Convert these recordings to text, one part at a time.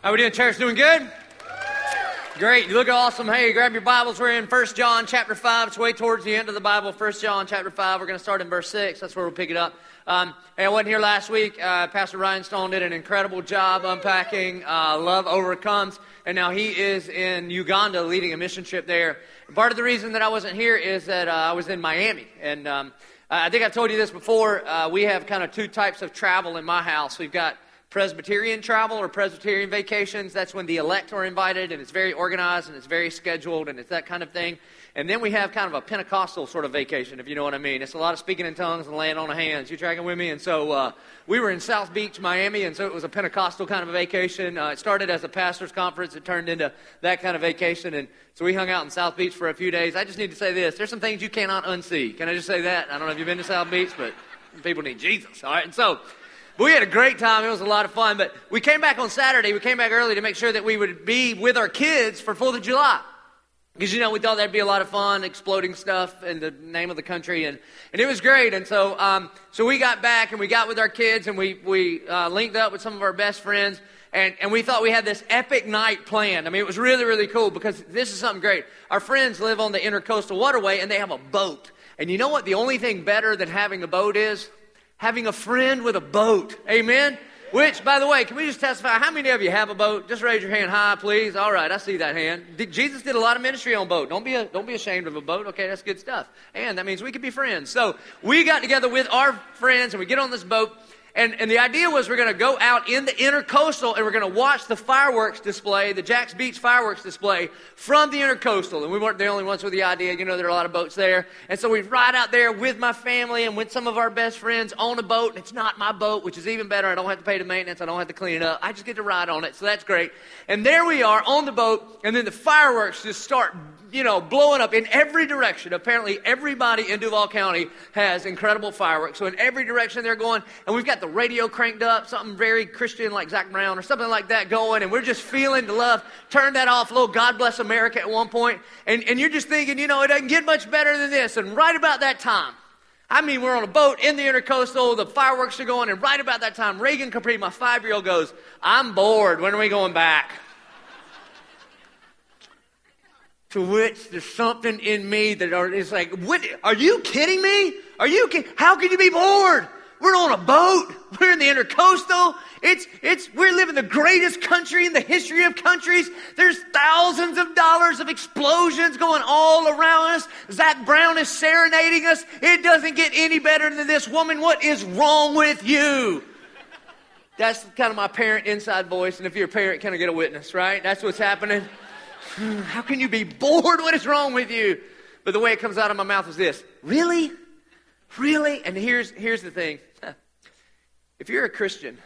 How we doing, church? Doing good? Great. You look awesome. Hey, grab your Bibles. We're in 1 John chapter 5. It's way towards the end of the Bible. 1 John chapter 5. We're going to start in verse 6. That's where we'll pick it up. Um, hey, I wasn't here last week. Uh, Pastor Ryan Stone did an incredible job unpacking uh, Love Overcomes. And now he is in Uganda leading a mission trip there. part of the reason that I wasn't here is that uh, I was in Miami. And um, I think I've told you this before. Uh, we have kind of two types of travel in my house. We've got Presbyterian travel or Presbyterian vacations. That's when the elect are invited and it's very organized and it's very scheduled and it's that kind of thing. And then we have kind of a Pentecostal sort of vacation, if you know what I mean. It's a lot of speaking in tongues and laying on of hands. You tracking with me? And so uh, we were in South Beach, Miami, and so it was a Pentecostal kind of a vacation. Uh, it started as a pastor's conference. It turned into that kind of vacation. And so we hung out in South Beach for a few days. I just need to say this. There's some things you cannot unsee. Can I just say that? I don't know if you've been to South Beach, but people need Jesus, all right? And so we had a great time. It was a lot of fun. But we came back on Saturday. We came back early to make sure that we would be with our kids for 4th of July. Because, you know, we thought that'd be a lot of fun, exploding stuff in the name of the country. And, and it was great. And so, um, so we got back and we got with our kids and we, we uh, linked up with some of our best friends. And, and we thought we had this epic night planned. I mean, it was really, really cool because this is something great. Our friends live on the intercoastal waterway and they have a boat. And you know what the only thing better than having a boat is? Having a friend with a boat. Amen? Which, by the way, can we just testify? How many of you have a boat? Just raise your hand high, please. All right, I see that hand. Did, Jesus did a lot of ministry on boat. Don't be, a, don't be ashamed of a boat. Okay, that's good stuff. And that means we could be friends. So we got together with our friends and we get on this boat and, and the idea was we're going to go out in the intercoastal and we're going to watch the fireworks display, the Jax Beach fireworks display from the intercoastal. And we weren't the only ones with the idea. You know, there are a lot of boats there. And so we ride out there with my family and with some of our best friends on a boat. And it's not my boat, which is even better. I don't have to pay the maintenance. I don't have to clean it up. I just get to ride on it. So that's great. And there we are on the boat. And then the fireworks just start you know, blowing up in every direction. Apparently, everybody in Duval County has incredible fireworks. So, in every direction they're going, and we've got the radio cranked up, something very Christian like Zac Brown or something like that going, and we're just feeling the love. Turn that off, little God bless America at one point, and, and you're just thinking, you know, it doesn't get much better than this. And right about that time, I mean, we're on a boat in the intercoastal, the fireworks are going, and right about that time, Reagan Capri, my five year old, goes, I'm bored. When are we going back? Which there's something in me that are, is like, what, are you kidding me? Are you, how can you be bored? We're on a boat. We're in the intercoastal. It's, it's, we're living the greatest country in the history of countries. There's thousands of dollars of explosions going all around us. Zac Brown is serenading us. It doesn't get any better than this. Woman, what is wrong with you? That's kind of my parent inside voice. And if you're a parent, kind of get a witness, right? That's what's happening. How can you be bored? What is wrong with you? But the way it comes out of my mouth is this Really? Really? And here's, here's the thing if you're a Christian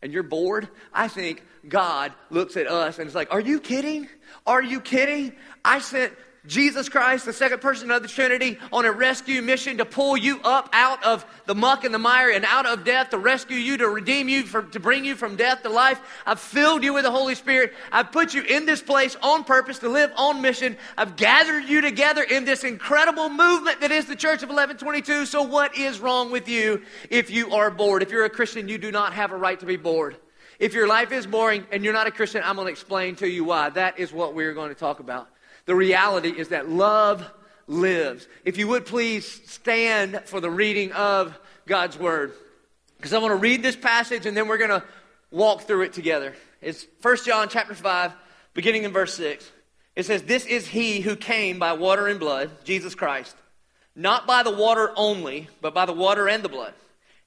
and you're bored, I think God looks at us and is like, Are you kidding? Are you kidding? I sent Jesus Christ, the second person of the Trinity, on a rescue mission to pull you up out of the muck and the mire and out of death, to rescue you, to redeem you, for, to bring you from death to life. I've filled you with the Holy Spirit. I've put you in this place on purpose to live on mission. I've gathered you together in this incredible movement that is the Church of Eleven22. So, what is wrong with you if you are bored? If you're a Christian, you do not have a right to be bored. If your life is boring and you're not a Christian, I'm going to explain to you why. That is what we're going to talk about. The reality is that love lives. If you would please stand for the reading of God's word. Because I want to read this passage and then we're going to walk through it together. It's 1 John chapter 5, beginning in verse 6. It says, This is he who came by water and blood, Jesus Christ. Not by the water only, but by the water and the blood.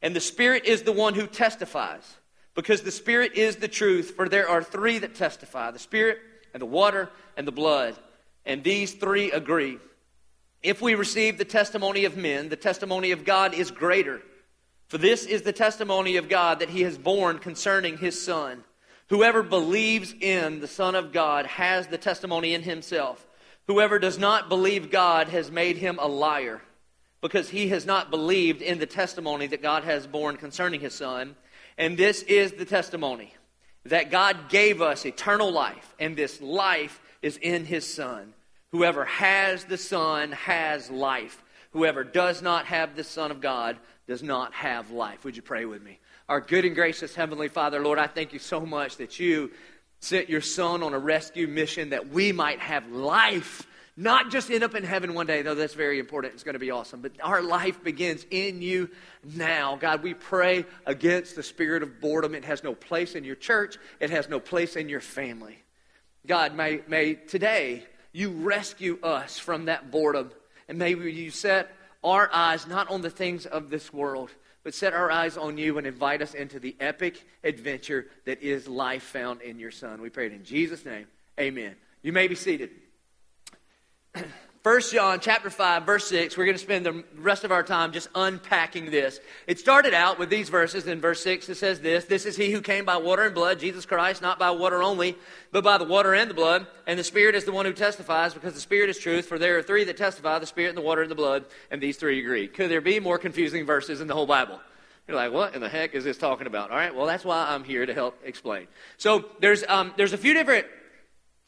And the Spirit is the one who testifies, because the Spirit is the truth, for there are three that testify the Spirit, and the water, and the blood and these three agree. If we receive the testimony of men, the testimony of God is greater. For this is the testimony of God that he has borne concerning his Son. Whoever believes in the Son of God has the testimony in himself. Whoever does not believe God has made him a liar, because he has not believed in the testimony that God has borne concerning his Son. And this is the testimony that God gave us eternal life, and this life is in his Son. Whoever has the Son has life. Whoever does not have the Son of God does not have life. Would you pray with me? Our good and gracious Heavenly Father, Lord, I thank you so much that you sent your son on a rescue mission that we might have life. Not just end up in heaven one day, though that's very important. It's going to be awesome. But our life begins in you now. God, we pray against the spirit of boredom. It has no place in your church, it has no place in your family. God, may, may today you rescue us from that boredom. And may you set our eyes not on the things of this world, but set our eyes on you and invite us into the epic adventure that is life found in your Son. We pray it in Jesus' name. Amen. You may be seated. 1 John chapter 5 verse 6 we're going to spend the rest of our time just unpacking this. It started out with these verses in verse 6 it says this, this is he who came by water and blood, Jesus Christ, not by water only, but by the water and the blood, and the spirit is the one who testifies because the spirit is truth, for there are three that testify, the spirit and the water and the blood, and these three agree. Could there be more confusing verses in the whole Bible? You're like, what in the heck is this talking about? All right, well, that's why I'm here to help explain. So there's, um, there's a few different,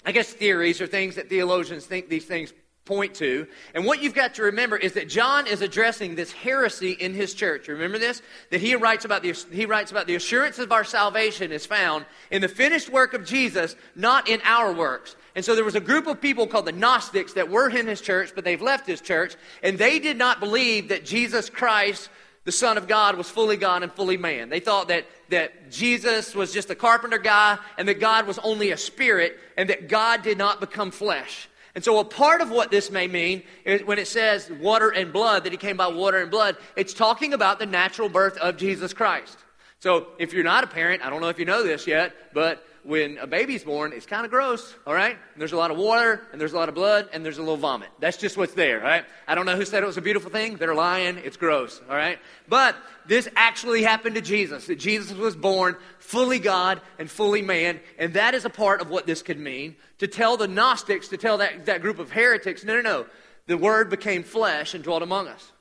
I guess, theories or things that theologians think these things point to. And what you've got to remember is that John is addressing this heresy in his church. Remember this? That he writes about the, he writes about the assurance of our salvation is found in the finished work of Jesus, not in our works. And so there was a group of people called the Gnostics that were in his church, but they've left his church, and they did not believe that Jesus Christ the Son of God was fully God and fully man. They thought that, that Jesus was just a carpenter guy and that God was only a spirit and that God did not become flesh. And so, a part of what this may mean is when it says water and blood, that he came by water and blood, it's talking about the natural birth of Jesus Christ. So, if you're not a parent, I don't know if you know this yet, but when a baby's born, it's kind of gross, all right? And there's a lot of water, and there's a lot of blood, and there's a little vomit. That's just what's there, all right? I don't know who said it was a beautiful thing. They're lying. It's gross, all right? But this actually happened to Jesus, that Jesus was born fully God and fully man, and that is a part of what this could mean. To tell the Gnostics, to tell that, that group of heretics, no, no, no. The Word became flesh and dwelt among us.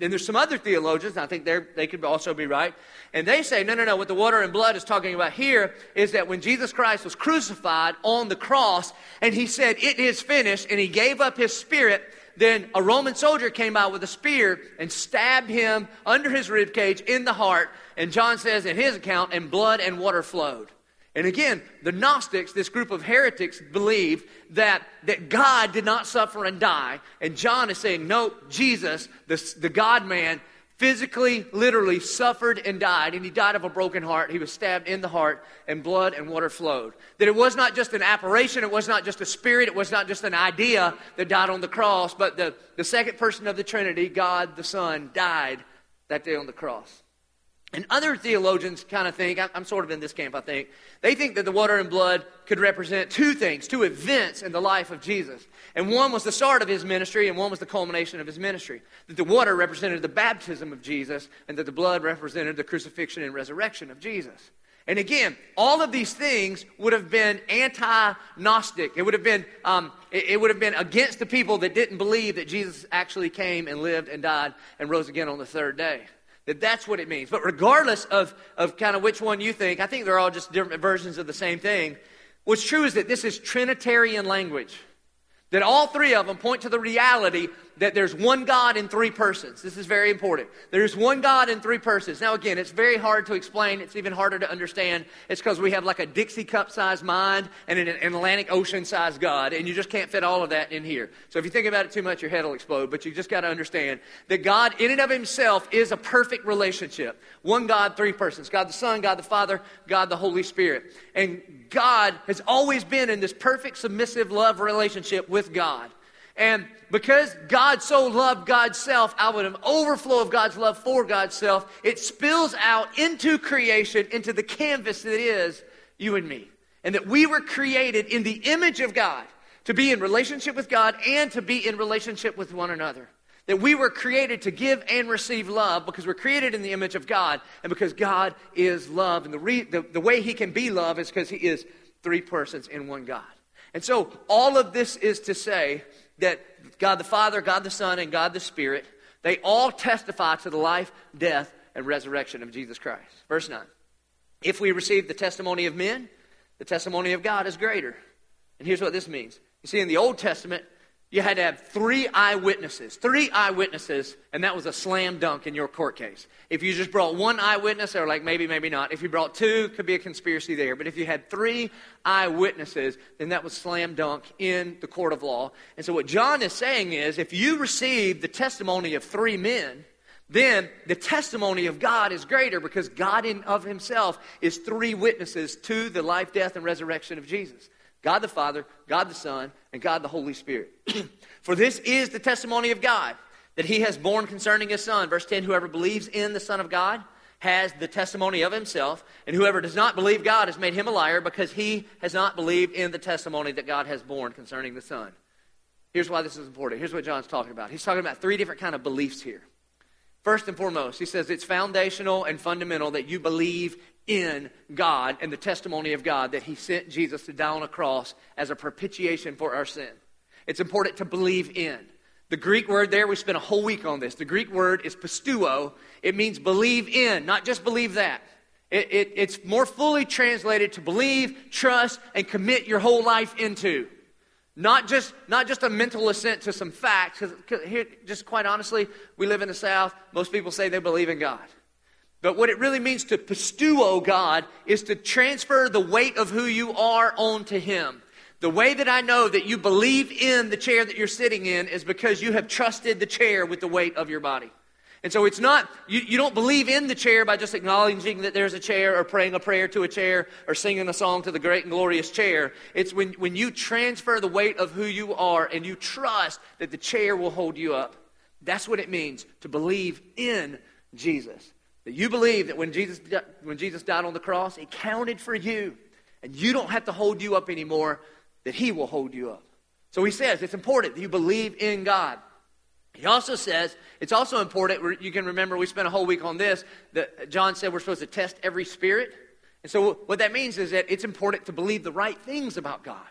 Then there's some other theologians, I think they could also be right, and they say, no, no, no, what the water and blood is talking about here is that when Jesus Christ was crucified on the cross and he said, it is finished, and he gave up his spirit, then a Roman soldier came out with a spear and stabbed him under his rib cage in the heart. And John says in his account, and blood and water flowed. And again, the Gnostics, this group of heretics, believed that, that God did not suffer and die. And John is saying, no, Jesus, the, the God man, physically, literally suffered and died. And he died of a broken heart. He was stabbed in the heart, and blood and water flowed. That it was not just an apparition, it was not just a spirit, it was not just an idea that died on the cross, but the, the second person of the Trinity, God the Son, died that day on the cross. And other theologians kind of think, I'm sort of in this camp, I think, they think that the water and blood could represent two things, two events in the life of Jesus. And one was the start of his ministry, and one was the culmination of his ministry. That the water represented the baptism of Jesus, and that the blood represented the crucifixion and resurrection of Jesus. And again, all of these things would have been anti-Gnostic. It would have been, um, it, it would have been against the people that didn't believe that Jesus actually came and lived and died and rose again on the third day. That that's what it means. But regardless of, of kind of which one you think, I think they're all just different versions of the same thing. What's true is that this is Trinitarian language. That all three of them point to the reality that there's one God in three persons. This is very important. There's one God in three persons. Now, again, it's very hard to explain. It's even harder to understand. It's because we have like a Dixie cup sized mind and an Atlantic Ocean sized God, and you just can't fit all of that in here. So if you think about it too much, your head will explode. But you just got to understand that God, in and of Himself, is a perfect relationship. One God, three persons God the Son, God the Father, God the Holy Spirit. And God has always been in this perfect submissive love relationship with God. And because God so loved God's self out of an overflow of God's love for God's self, it spills out into creation, into the canvas that is you and me. And that we were created in the image of God to be in relationship with God and to be in relationship with one another. That we were created to give and receive love because we're created in the image of God and because God is love. And the, re- the, the way He can be love is because He is three persons in one God. And so all of this is to say that God the Father, God the Son, and God the Spirit, they all testify to the life, death, and resurrection of Jesus Christ. Verse 9. If we receive the testimony of men, the testimony of God is greater. And here's what this means. You see, in the Old Testament, you had to have three eyewitnesses. Three eyewitnesses, and that was a slam dunk in your court case. If you just brought one eyewitness, or like maybe, maybe not. If you brought two, could be a conspiracy there. But if you had three eyewitnesses, then that was slam dunk in the court of law. And so what John is saying is if you receive the testimony of three men, then the testimony of God is greater because God in of himself is three witnesses to the life, death, and resurrection of Jesus. God the Father, God the Son, and God the Holy Spirit. For this is the testimony of God that he has borne concerning his Son. Verse 10 Whoever believes in the Son of God has the testimony of himself, and whoever does not believe God has made him a liar because he has not believed in the testimony that God has borne concerning the Son. Here's why this is important. Here's what John's talking about. He's talking about three different kind of beliefs here. First and foremost, he says it's foundational and fundamental that you believe in God and the testimony of God that He sent Jesus to die on a cross as a propitiation for our sin. It's important to believe in. The Greek word there, we spent a whole week on this. The Greek word is pisteuo. It means believe in, not just believe that. It, it, it's more fully translated to believe, trust, and commit your whole life into. Not just, not just a mental assent to some facts. Because just quite honestly, we live in the South. Most people say they believe in God. But what it really means to pisteuo God is to transfer the weight of who you are onto Him. The way that I know that you believe in the chair that you're sitting in is because you have trusted the chair with the weight of your body. And so it's not, you, you don't believe in the chair by just acknowledging that there's a chair or praying a prayer to a chair or singing a song to the great and glorious chair. It's when, when you transfer the weight of who you are and you trust that the chair will hold you up. That's what it means to believe in Jesus. That you believe that when Jesus, when Jesus died on the cross, it counted for you. And you don't have to hold you up anymore, that He will hold you up. So He says it's important that you believe in God. He also says it's also important, you can remember we spent a whole week on this, that John said we're supposed to test every spirit. And so what that means is that it's important to believe the right things about God.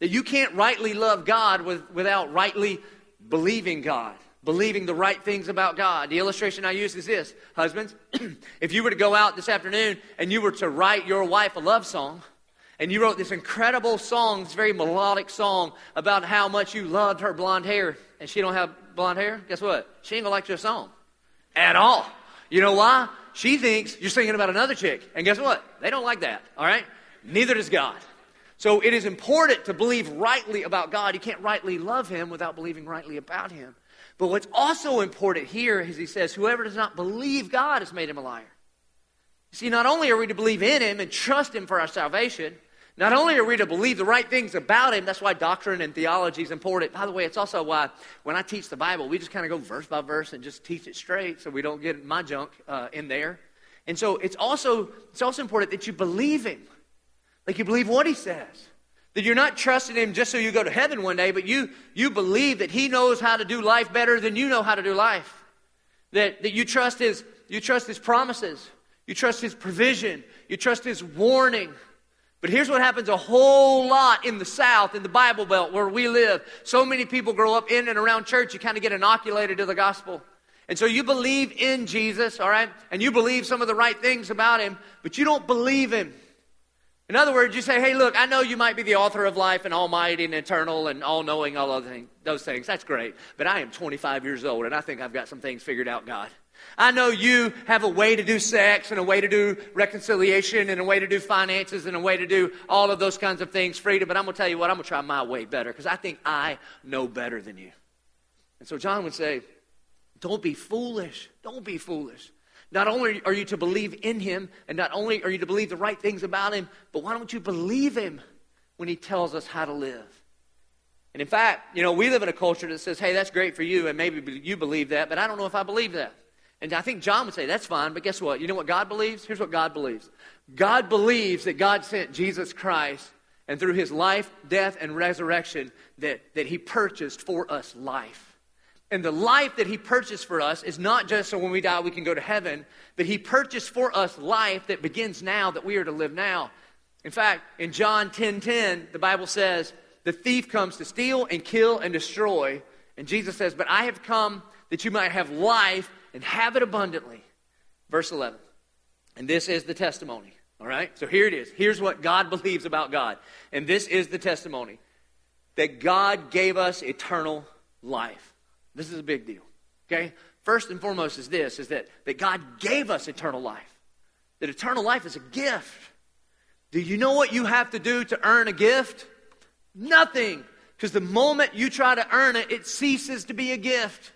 That you can't rightly love God with, without rightly believing God believing the right things about God. The illustration I use is this Husbands, if you were to go out this afternoon and you were to write your wife a love song, and you wrote this incredible song, this very melodic song about how much you loved her blonde hair, and she don't have blonde hair, guess what? She ain't gonna like your song at all. You know why? She thinks you're singing about another chick, and guess what? They don't like that. All right? Neither does God. So it is important to believe rightly about God. You can't rightly love Him without believing rightly about Him. But what's also important here is he says, whoever does not believe God has made him a liar. See, not only are we to believe in him and trust him for our salvation, not only are we to believe the right things about him, that's why doctrine and theology is important. By the way, it's also why when I teach the Bible, we just kind of go verse by verse and just teach it straight so we don't get my junk uh, in there. And so it's also, it's also important that you believe him. Like you believe what he says. That you're not trusting Him just so you go to heaven one day, but you, you believe that He knows how to do life better than you know how to do life. That, that you, trust his, you trust His promises, you trust His provision, you trust His warning. But here's what happens a whole lot in the South, in the Bible Belt where we live. So many people grow up in and around church, you kind of get inoculated to the gospel. And so you believe in Jesus, all right? And you believe some of the right things about him, but you don't believe him. In other words, you say, hey, look, I know you might be the author of life and almighty and eternal and all knowing, all those things. That's great. But I am 25 years old and I think I've got some things figured out, God. I know you have a way to do sex and a way to do reconciliation and a way to do finances and a way to do all of those kinds of things, freedom. But I'm going to tell you what, I'm going to try my way better because I think I know better than you. And so John would say, don't be foolish. Don't be foolish. Not only are you to believe in him, and not only are you to believe the right things about him, but why don't you believe him when he tells us how to live? And in fact, you know, we live in a culture that says, hey, that's great for you, and maybe you believe that, but I don't know if I believe that. And I think John would say, that's fine, but guess what? You know what God believes? Here's what God believes God believes that God sent Jesus Christ, and through his life, death, and resurrection, that, that he purchased for us life. And the life that he purchased for us is not just so when we die we can go to heaven, but he purchased for us life that begins now, that we are to live now. In fact, in John 10 10, the Bible says, The thief comes to steal and kill and destroy. And Jesus says, But I have come that you might have life and have it abundantly. Verse 11. And this is the testimony. All right? So here it is. Here's what God believes about God. And this is the testimony that God gave us eternal life. This is a big deal. Okay? First and foremost is this is that, that God gave us eternal life. That eternal life is a gift. Do you know what you have to do to earn a gift? Nothing. Because the moment you try to earn it, it ceases to be a gift.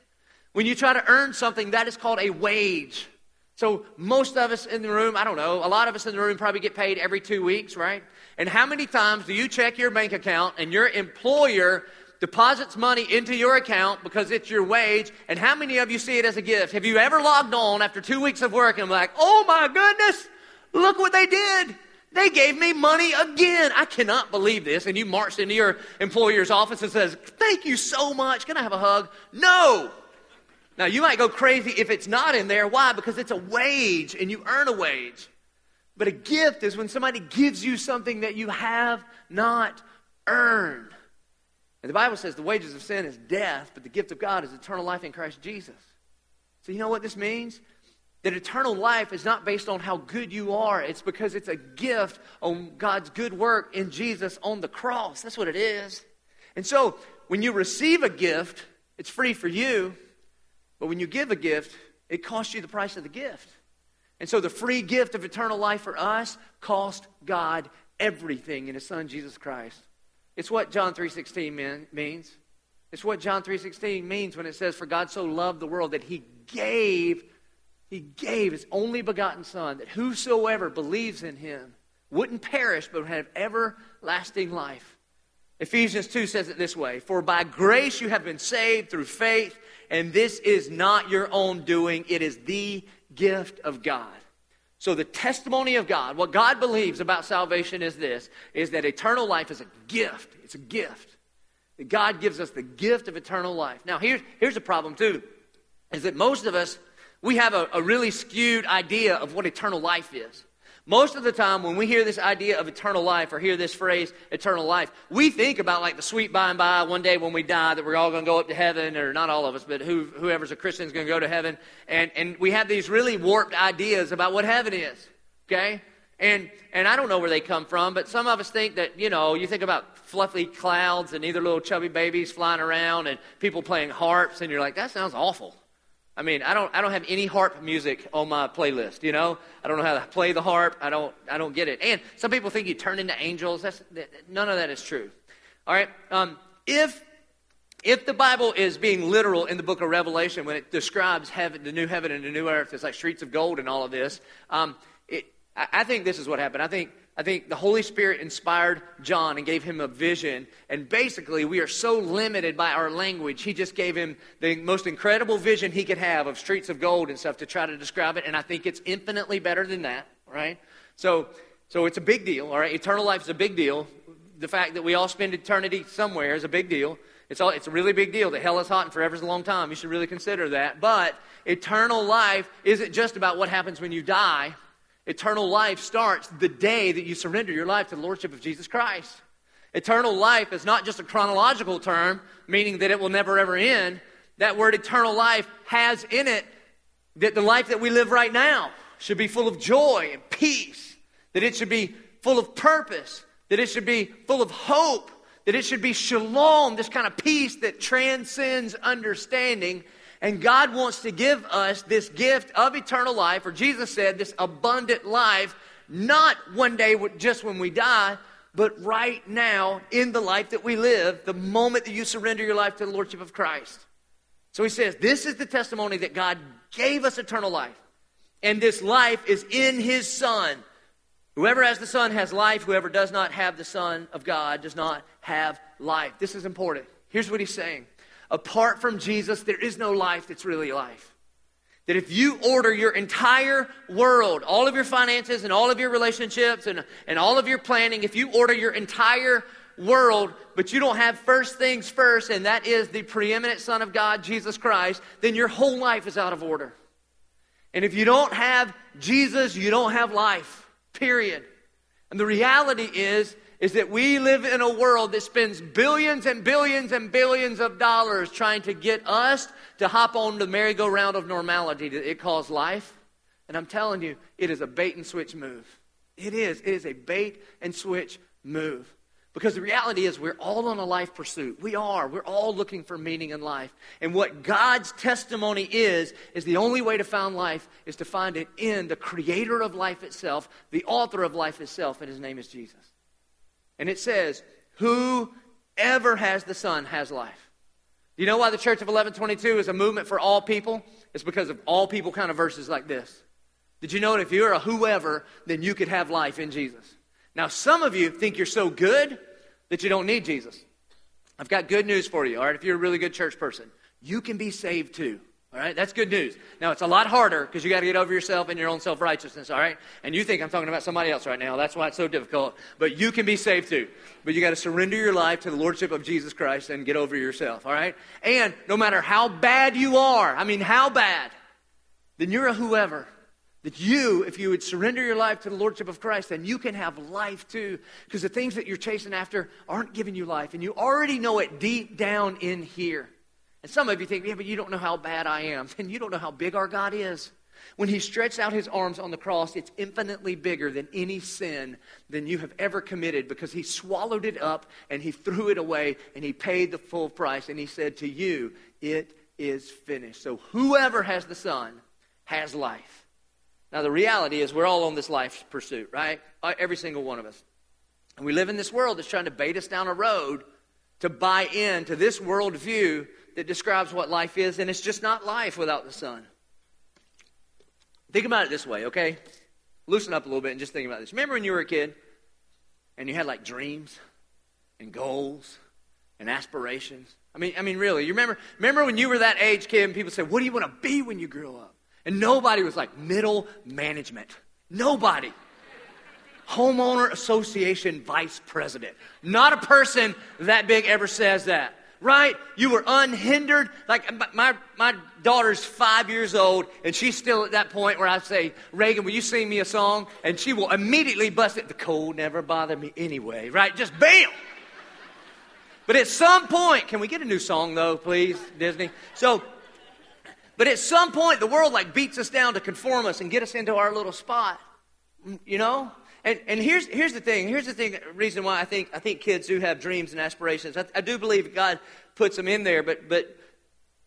When you try to earn something, that is called a wage. So, most of us in the room, I don't know, a lot of us in the room probably get paid every two weeks, right? And how many times do you check your bank account and your employer deposits money into your account because it's your wage? And how many of you see it as a gift? Have you ever logged on after two weeks of work and like, oh my goodness, look what they did? They gave me money again. I cannot believe this. And you marched into your employer's office and says, thank you so much. Can I have a hug? No. Now, you might go crazy if it's not in there. Why? Because it's a wage and you earn a wage. But a gift is when somebody gives you something that you have not earned. And the Bible says the wages of sin is death, but the gift of God is eternal life in Christ Jesus. So, you know what this means? That eternal life is not based on how good you are. It's because it's a gift on God's good work in Jesus on the cross. That's what it is. And so, when you receive a gift, it's free for you. But when you give a gift, it costs you the price of the gift. And so the free gift of eternal life for us cost God everything in his son Jesus Christ. It's what John 3:16 means. It's what John 3:16 means when it says for God so loved the world that he gave he gave his only begotten son that whosoever believes in him wouldn't perish but would have everlasting life. Ephesians 2 says it this way, for by grace you have been saved through faith and this is not your own doing, it is the gift of God. So the testimony of God, what God believes about salvation is this, is that eternal life is a gift. It's a gift. That God gives us the gift of eternal life. Now here's, here's a problem too, is that most of us, we have a, a really skewed idea of what eternal life is. Most of the time, when we hear this idea of eternal life or hear this phrase, eternal life, we think about like the sweet by and by, one day when we die, that we're all going to go up to heaven, or not all of us, but who, whoever's a Christian is going to go to heaven. And, and we have these really warped ideas about what heaven is, okay? And, and I don't know where they come from, but some of us think that, you know, you think about fluffy clouds and either little chubby babies flying around and people playing harps, and you're like, that sounds awful. I mean, I don't, I don't have any harp music on my playlist, you know? I don't know how to play the harp. I don't, I don't get it. And some people think you turn into angels. That's, none of that is true. All right? Um, if, if the Bible is being literal in the book of Revelation, when it describes heaven, the new heaven and the new earth, it's like streets of gold and all of this, um, it, I, I think this is what happened. I think I think the Holy Spirit inspired John and gave him a vision. And basically, we are so limited by our language. He just gave him the most incredible vision he could have of streets of gold and stuff to try to describe it. And I think it's infinitely better than that, right? So, so it's a big deal, all right? Eternal life is a big deal. The fact that we all spend eternity somewhere is a big deal. It's, all, it's a really big deal that hell is hot and forever is a long time. You should really consider that. But eternal life isn't just about what happens when you die. Eternal life starts the day that you surrender your life to the Lordship of Jesus Christ. Eternal life is not just a chronological term, meaning that it will never ever end. That word eternal life has in it that the life that we live right now should be full of joy and peace, that it should be full of purpose, that it should be full of hope, that it should be shalom, this kind of peace that transcends understanding and God wants to give us this gift of eternal life, or Jesus said, this abundant life, not one day just when we die, but right now in the life that we live, the moment that you surrender your life to the Lordship of Christ. So he says, This is the testimony that God gave us eternal life. And this life is in his Son. Whoever has the Son has life. Whoever does not have the Son of God does not have life. This is important. Here's what he's saying apart from Jesus, there is no life that's really life. That if you order your entire world, all of your finances and all of your relationships and, and all of your planning, if you order your entire world, but you don't have first things first, and that is the preeminent Son of God, Jesus Christ, then your whole life is out of order. And if you don't have Jesus, you don't have life, period. And the reality is, is that we live in a world that spends billions and billions and billions of dollars trying to get us to hop on the merry-go-round of normality that it calls life. And I'm telling you, it is a bait and switch move. It is. It is a bait and switch move. Because the reality is, we're all on a life pursuit. We are. We're all looking for meaning in life. And what God's testimony is, is the only way to find life is to find it in the creator of life itself, the author of life itself, and his name is Jesus. And it says, Whoever has the Son has life. Do you know why the Church of Eleven22 is a movement for all people? It's because of all people kind of verses like this. Did you know that if you're a whoever, then you could have life in Jesus? Now, some of you think you're so good that you don't need Jesus. I've got good news for you, all right? If you're a really good church person, you can be saved too. All right, that's good news. Now, it's a lot harder because you got to get over yourself and your own self righteousness, all right? And you think I'm talking about somebody else right now. That's why it's so difficult. But you can be saved too. But you got to surrender your life to the Lordship of Jesus Christ and get over yourself, all right? And no matter how bad you are, I mean, how bad, then you're a whoever. That you, if you would surrender your life to the Lordship of Christ, then you can have life too. Because the things that you're chasing after aren't giving you life. And you already know it deep down in here. And some of you think, yeah, but you don't know how bad I am. And you don't know how big our God is. When he stretched out his arms on the cross, it's infinitely bigger than any sin than you have ever committed because he swallowed it up and he threw it away and he paid the full price. And he said to you, it is finished. So whoever has the Son has life. Now, the reality is we're all on this life pursuit, right? Uh, every single one of us. And we live in this world that's trying to bait us down a road to buy into this worldview that describes what life is, and it's just not life without the sun. Think about it this way, okay? Loosen up a little bit and just think about this. Remember when you were a kid and you had like dreams and goals and aspirations? I mean, I mean, really, you remember, remember when you were that age kid and people said, What do you want to be when you grow up? And nobody was like middle management. Nobody. Homeowner Association vice president. Not a person that big ever says that. Right? You were unhindered. Like my, my daughter's five years old, and she's still at that point where I say, Reagan, will you sing me a song? And she will immediately bust it. The cold never bothered me anyway. Right? Just bam! But at some point, can we get a new song though, please, Disney? So but at some point, the world like beats us down to conform us and get us into our little spot. You know? And, and here's, here's the thing. Here's the thing, reason why I think, I think kids do have dreams and aspirations. I, I do believe God puts them in there. But, but,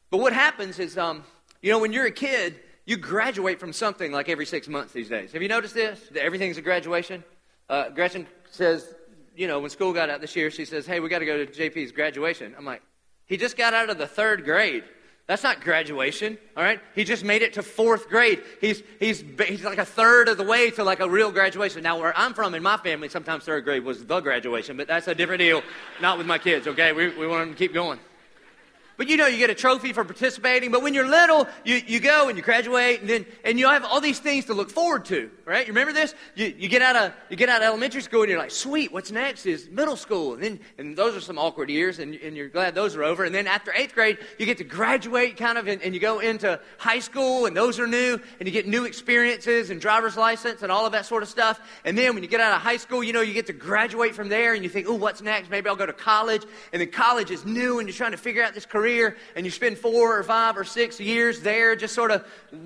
but what happens is, um, you know, when you're a kid, you graduate from something like every six months these days. Have you noticed this? Everything's a graduation? Uh, Gretchen says, you know, when school got out this year, she says, hey, we got to go to JP's graduation. I'm like, he just got out of the third grade. That's not graduation, all right? He just made it to fourth grade. He's, he's, he's like a third of the way to like a real graduation. Now, where I'm from in my family, sometimes third grade was the graduation, but that's a different deal. Not with my kids, okay? We, we want them to keep going. But you know, you get a trophy for participating. But when you're little, you, you go and you graduate, and then and you have all these things to look forward to, right? You remember this? You, you get out of you get out of elementary school, and you're like, sweet. What's next is middle school, and then and those are some awkward years, and, and you're glad those are over. And then after eighth grade, you get to graduate, kind of, and, and you go into high school, and those are new, and you get new experiences and driver's license and all of that sort of stuff. And then when you get out of high school, you know, you get to graduate from there, and you think, oh, what's next? Maybe I'll go to college, and then college is new, and you're trying to figure out this career career and you spend four or five or six years there just sort of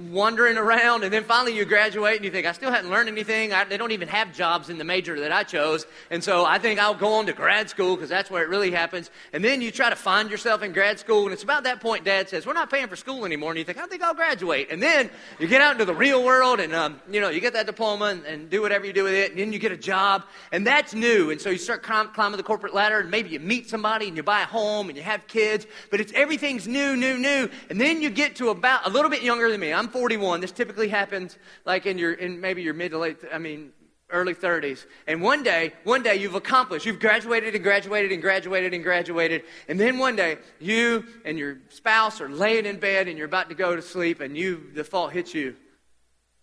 wandering around, and then finally you graduate and you think, I still hadn't learned anything. I, they don't even have jobs in the major that I chose. And so I think I'll go on to grad school because that's where it really happens. And then you try to find yourself in grad school, and it's about that point dad says, We're not paying for school anymore. And you think, I think I'll graduate. And then you get out into the real world and, um, you know, you get that diploma and, and, do whatever you do with it, and then you get a job, and that's new. And so you start climbing the corporate ladder, and maybe you meet somebody and you buy a home and you have kids, but it's everything's new, new, new. And then you get to about a little bit younger than me. I'm 41. This typically happens like in your, in maybe your mid to late, I mean, early 30s. And one day, one day you've accomplished. You've graduated and graduated and graduated and graduated. And then one day, you and your spouse are laying in bed and you're about to go to sleep and you, the fault hits you.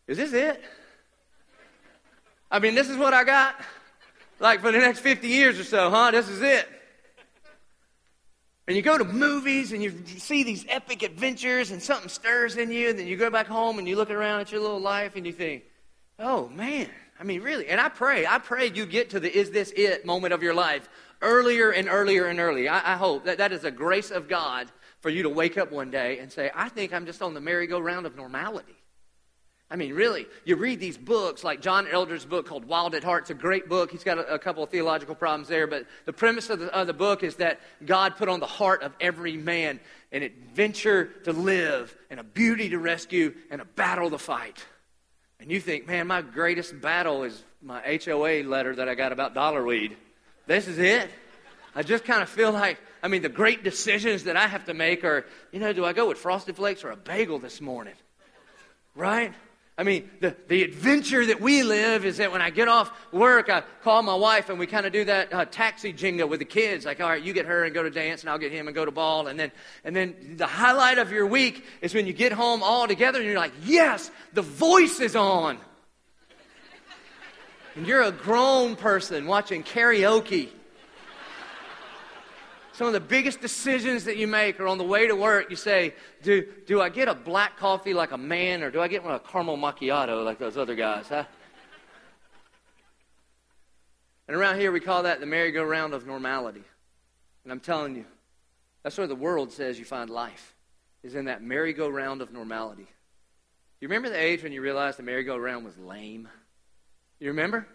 Is this it? I mean, this is what I got? Like for the next 50 years or so, huh? This is it. And you go to movies and you see these epic adventures and something stirs in you, and then you go back home and you look around at your little life and you think, oh man, I mean, really. And I pray, I pray you get to the is this it moment of your life earlier and earlier and earlier. I, I hope that that is a grace of God for you to wake up one day and say, I think I'm just on the merry-go-round of normality. I mean, really, you read these books like John Eldredge's book called Wild at Heart. It's a great book. He's got a, a couple of theological problems there, but the premise of the, of the book is that God put on the heart of every man an adventure to live, and a beauty to rescue, and a battle to fight. And you think, man, my greatest battle is my HOA letter that I got about dollarweed. This is it. I just kind of feel like, I mean, the great decisions that I have to make are, you know, do I go with Frosted Flakes or a bagel this morning? Right? I mean, the, the adventure that we live is that when I get off work, I call my wife and we kind of do that uh, taxi jingle with the kids. Like, all right, you get her and go to dance, and I'll get him and go to ball. And then, and then the highlight of your week is when you get home all together and you're like, yes, the voice is on. and you're a grown person watching karaoke some of the biggest decisions that you make are on the way to work. You say, do, do I get a black coffee like a man or do I get one a caramel macchiato like those other guys? Huh? And around here, we call that the merry-go-round of normality. And I'm telling you, that's where the world says you find life, is in that merry-go-round of normality. You remember the age when you realized the merry-go-round was lame? You remember?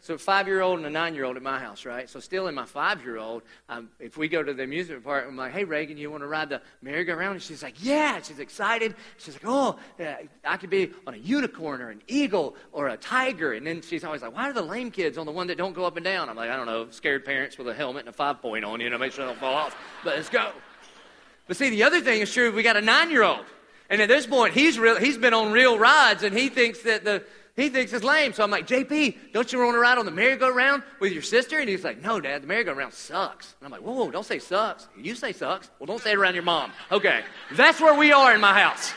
So five year old and a nine year old at my house, right? So still in my five year old, um, if we go to the amusement park, I'm like, hey Reagan, you want to ride the merry-go-round? And she's like, yeah. She's excited. She's like, oh, I could be on a unicorn or an eagle or a tiger. And then she's always like, why are the lame kids on the one that don't go up and down? I'm like, I don't know, scared parents with a helmet and a five point on, you know, make sure they don't fall off. But let's go. But see, the other thing is true. We got a nine year old. And at this point, he's, real, he's been on real rides, and he thinks that the, he thinks it's lame. So I'm like, JP, don't you want to ride on the merry-go-round with your sister? And he's like, no, Dad, the merry-go-round sucks. And I'm like, whoa, whoa, don't say sucks. You say sucks. Well, don't say it around your mom. Okay. That's where we are in my house.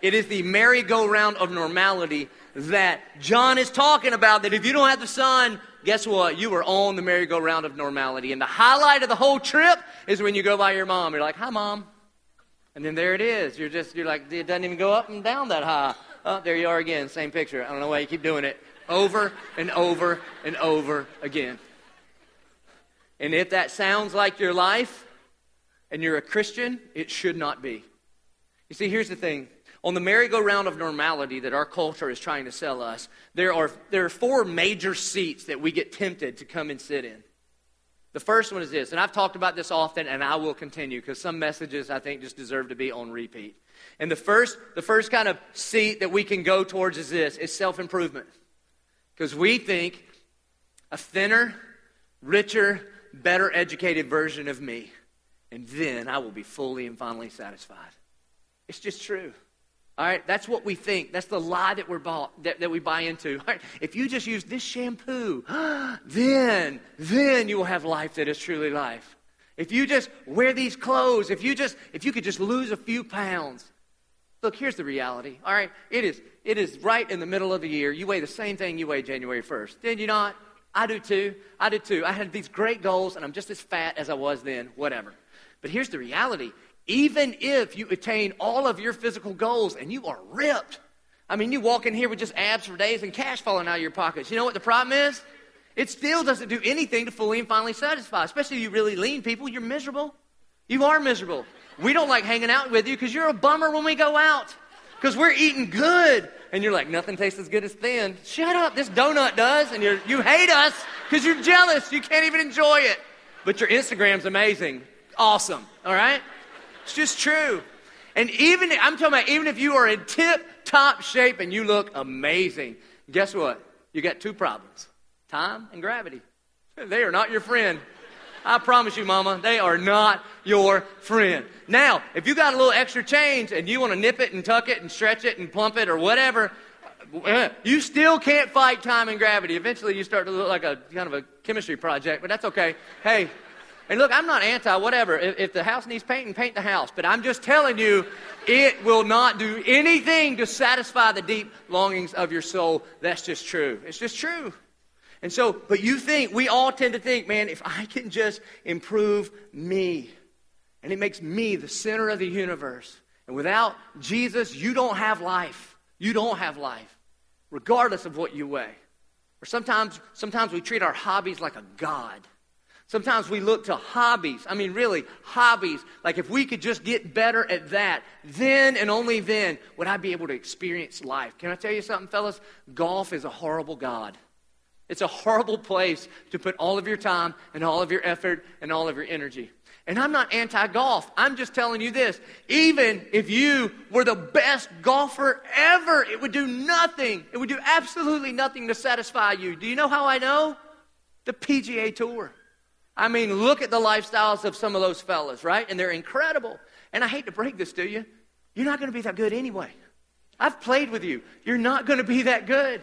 It is the merry-go-round of normality that John is talking about. That if you don't have the Son, guess what? You are on the merry-go-round of normality. And the highlight of the whole trip is when you go by your mom. You're like, hi, mom. And then there it is. You're just, you're like, it doesn't even go up and down that high. Oh, there you are again, same picture. I don't know why you keep doing it. Over and over and over again. And if that sounds like your life and you're a Christian, it should not be. You see, here's the thing. On the merry-go-round of normality that our culture is trying to sell us, there are, there are four major seats that we get tempted to come and sit in. The first one is this, and I've talked about this often, and I will continue because some messages I think just deserve to be on repeat. And the first, the first kind of seat that we can go towards is this: is self-improvement, because we think a thinner, richer, better educated version of me, and then I will be fully and finally satisfied. It's just true. All right, that's what we think. That's the lie that we're bought, that, that we buy into. All right, if you just use this shampoo, then, then you will have life that is truly life. If you just wear these clothes, if you just, if you could just lose a few pounds. Look, here's the reality. All right, it is, it is right in the middle of the year. You weigh the same thing you weigh January 1st. Did you not? I do too. I do too. I had these great goals, and I'm just as fat as I was then. Whatever. But here's the reality even if you attain all of your physical goals and you are ripped. I mean, you walk in here with just abs for days and cash falling out of your pockets. You know what the problem is? It still doesn't do anything to fully and finally satisfy, especially you really lean people. You're miserable. You are miserable. We don't like hanging out with you because you're a bummer when we go out because we're eating good. And you're like, nothing tastes as good as thin. Shut up, this donut does. And you you hate us because you're jealous. You can't even enjoy it. But your Instagram's amazing. Awesome. All right? It's just true. And even, I'm talking about even if you are in tip top shape and you look amazing, guess what? You got two problems time and gravity. They are not your friend. I promise you, mama, they are not your friend. Now, if you got a little extra change and you want to nip it and tuck it and stretch it and plump it or whatever, you still can't fight time and gravity. Eventually, you start to look like a kind of a chemistry project, but that's okay. Hey, and look, I'm not anti whatever. If, if, the house needs painting, paint the house. But I'm just telling you, it will not do anything to satisfy the deep longings of your soul. That's just true. It's just true. And so, but you think, we all tend to think, man, if I can just improve me, and it makes me the center of the universe. And without Jesus, you don't have life. You don't have life, regardless of what you weigh. Or sometimes, sometimes we treat our hobbies like a God. Sometimes we look to hobbies. I mean, really, hobbies. Like if we could just get better at that, then and only then would I be able to experience life. Can I tell you something, fellas? Golf is a horrible God. It's a horrible place to put all of your time and all of your effort and all of your energy. And I'm not anti golf. I'm just telling you this. Even if you were the best golfer ever, it would do nothing. It would do absolutely nothing to satisfy you. Do you know how I know? The PGA Tour. I mean, look at the lifestyles of some of those fellas, right? And they're incredible. And I hate to break this to you. You're not going to be that good anyway. I've played with you. You're not going to be that good.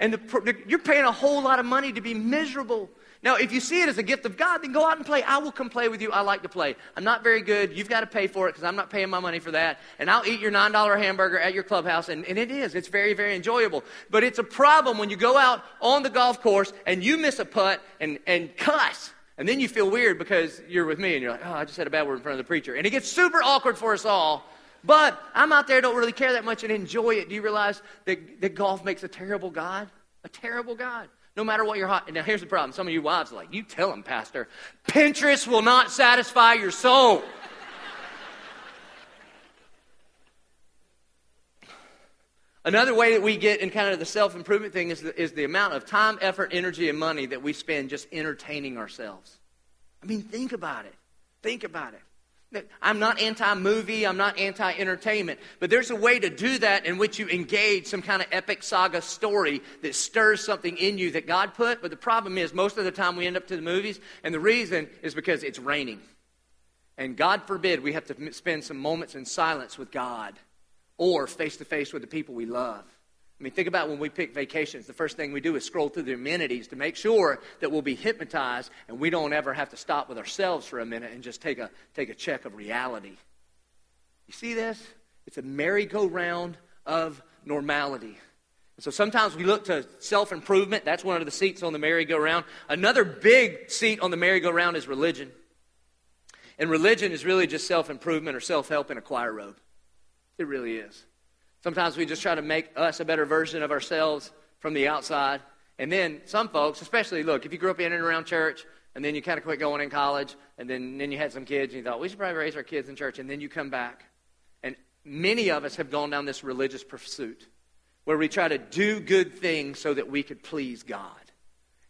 And the, you're paying a whole lot of money to be miserable. Now, if you see it as a gift of God, then go out and play. I will come play with you. I like to play. I'm not very good. You've got to pay for it because I'm not paying my money for that. And I'll eat your $9 hamburger at your clubhouse. And, and it is. It's very, very enjoyable. But it's a problem when you go out on the golf course and you miss a putt and, and cuss and then you feel weird because you're with me and you're like, oh, I just said a bad word in front of the preacher. And it gets super awkward for us all. But I'm out there, don't really care that much and enjoy it. Do you realize that, that golf makes a terrible God? A terrible God. No matter what you're hot. Now, here's the problem. Some of you wives are like, you tell him, Pastor. Pinterest will not satisfy your soul. Another way that we get in kind of the self improvement thing is the, is the amount of time, effort, energy, and money that we spend just entertaining ourselves. I mean, think about it. Think about it. I'm not anti movie, I'm not anti entertainment, but there's a way to do that in which you engage some kind of epic saga story that stirs something in you that God put. But the problem is, most of the time we end up to the movies, and the reason is because it's raining. And God forbid we have to spend some moments in silence with God or face to face with the people we love. I mean, think about when we pick vacations. The first thing we do is scroll through the amenities to make sure that we'll be hypnotized and we don't ever have to stop with ourselves for a minute and just take a, take a check of reality. You see this? It's a merry-go-round of normality. And so sometimes we look to self improvement. That's one of the seats on the merry-go-round. Another big seat on the merry-go-round is religion. And religion is really just self improvement or self help in a choir robe. It really is. Sometimes we just try to make us a better version of ourselves from the outside. And then some folks, especially, look, if you grew up in and around church, and then you kind of quit going in college, and then, then you had some kids, and you thought, we should probably raise our kids in church, and then you come back. And many of us have gone down this religious pursuit where we try to do good things so that we could please God.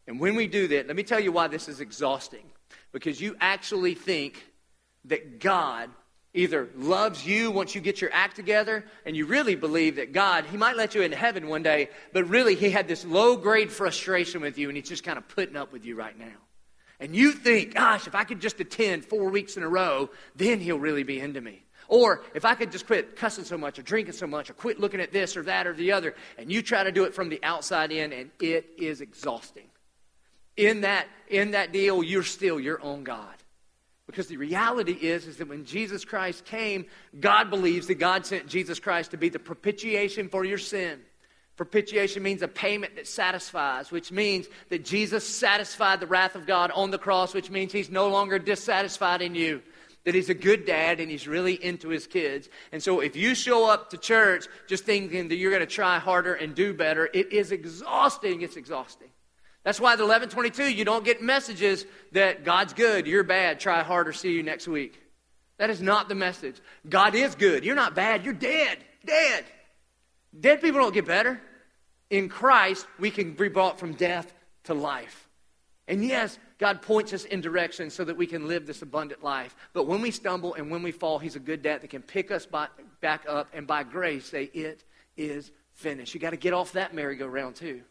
And when we do that, let me tell you why this is exhausting. Because you actually think that God either loves you once you get your act together and you really believe that God, He might let you into heaven one day, but really He had this low grade frustration with you and He's just kind of putting up with you right now. And you think, gosh, if I could just attend four weeks in a row, then He'll really be into me. Or if I could just quit cussing so much or drinking so much or quit looking at this or that or the other, and you try to do it from the outside in, and it is exhausting. In that, in that deal, you're still your own God. Because the reality is, is that when Jesus Christ came, God believes that God sent Jesus Christ to be the propitiation for your sin. Propitiation means a payment that satisfies, which means that Jesus satisfied the wrath of God on the cross, which means he's no longer dissatisfied in you. That he's a good dad and he's really into his kids. And so if you show up to church just thinking that you're going to try harder and do better, it is exhausting. It's exhausting. That's why the Eleven22, you don't get messages that God's good, you're bad, try harder, see you next week. That is not the message. God is good. You're not bad, you're dead. Dead. Dead people don't get better. In Christ, we can be brought from death to life. And yes, God points us in direction so that we can live this abundant life. But when we stumble and when we fall, He's a good dad that can pick us by, back up and by grace say, It is finished. You got to get off that merry-go-round too.